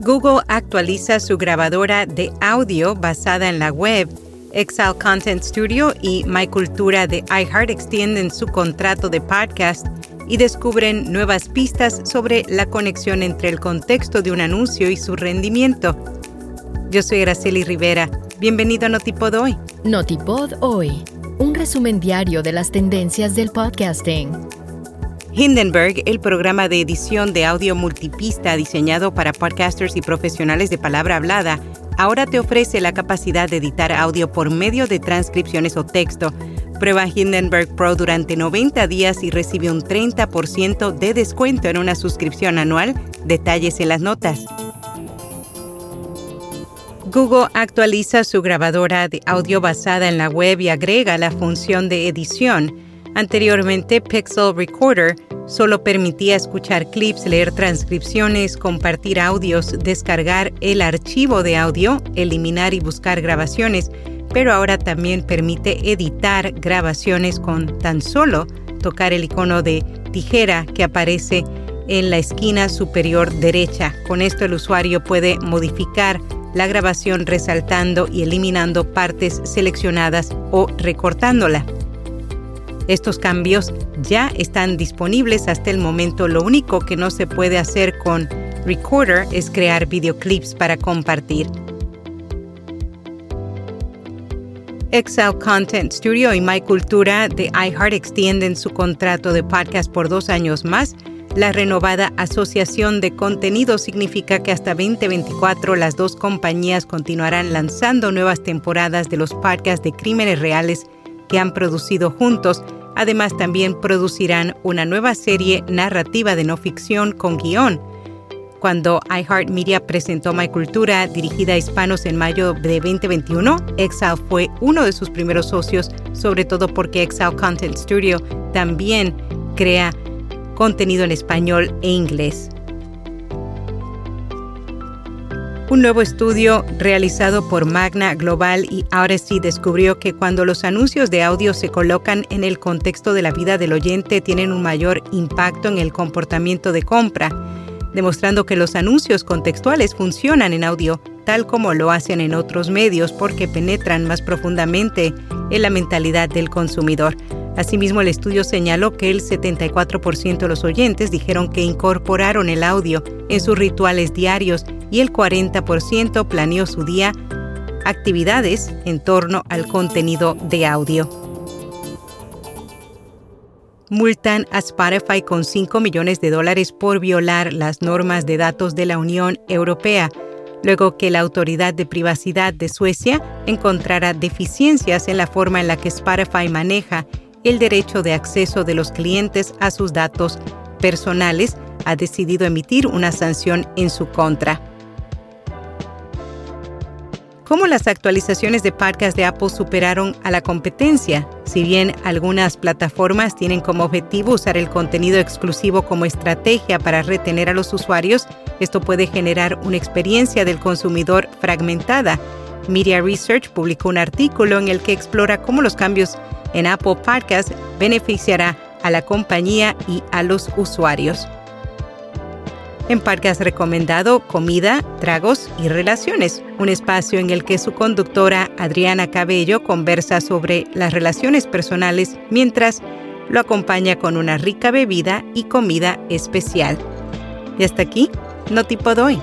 Google actualiza su grabadora de audio basada en la web. Excel Content Studio y MyCultura de iHeart extienden su contrato de podcast y descubren nuevas pistas sobre la conexión entre el contexto de un anuncio y su rendimiento. Yo soy Araceli Rivera. Bienvenido a Notipod Hoy. Notipod Hoy, un resumen diario de las tendencias del podcasting. Hindenburg, el programa de edición de audio multipista diseñado para podcasters y profesionales de palabra hablada, ahora te ofrece la capacidad de editar audio por medio de transcripciones o texto. Prueba Hindenburg Pro durante 90 días y recibe un 30% de descuento en una suscripción anual. Detalles en las notas. Google actualiza su grabadora de audio basada en la web y agrega la función de edición. Anteriormente, Pixel Recorder solo permitía escuchar clips, leer transcripciones, compartir audios, descargar el archivo de audio, eliminar y buscar grabaciones, pero ahora también permite editar grabaciones con tan solo tocar el icono de tijera que aparece en la esquina superior derecha. Con esto el usuario puede modificar la grabación resaltando y eliminando partes seleccionadas o recortándola. Estos cambios ya están disponibles hasta el momento. Lo único que no se puede hacer con Recorder es crear videoclips para compartir. Excel Content Studio y MyCultura de iHeart extienden su contrato de podcast por dos años más la renovada Asociación de Contenido significa que hasta 2024 las dos compañías continuarán lanzando nuevas temporadas de los podcasts de crímenes reales que han producido juntos. Además, también producirán una nueva serie narrativa de no ficción con guion. Cuando iHeartMedia presentó My Cultura, dirigida a hispanos en mayo de 2021, Exile fue uno de sus primeros socios, sobre todo porque Exile Content Studio también crea contenido en español e inglés. Un nuevo estudio realizado por Magna Global y Odyssey descubrió que cuando los anuncios de audio se colocan en el contexto de la vida del oyente tienen un mayor impacto en el comportamiento de compra, demostrando que los anuncios contextuales funcionan en audio tal como lo hacen en otros medios porque penetran más profundamente en la mentalidad del consumidor. Asimismo, el estudio señaló que el 74% de los oyentes dijeron que incorporaron el audio en sus rituales diarios y el 40% planeó su día actividades en torno al contenido de audio. Multan a Spotify con 5 millones de dólares por violar las normas de datos de la Unión Europea, luego que la Autoridad de Privacidad de Suecia encontrara deficiencias en la forma en la que Spotify maneja el derecho de acceso de los clientes a sus datos personales, ha decidido emitir una sanción en su contra. ¿Cómo las actualizaciones de podcast de Apple superaron a la competencia? Si bien algunas plataformas tienen como objetivo usar el contenido exclusivo como estrategia para retener a los usuarios, esto puede generar una experiencia del consumidor fragmentada. Media Research publicó un artículo en el que explora cómo los cambios en Apple Podcast beneficiará a la compañía y a los usuarios. En Podcast recomendado Comida, Tragos y Relaciones, un espacio en el que su conductora Adriana Cabello conversa sobre las relaciones personales mientras lo acompaña con una rica bebida y comida especial. Y hasta aquí, no tipo doy.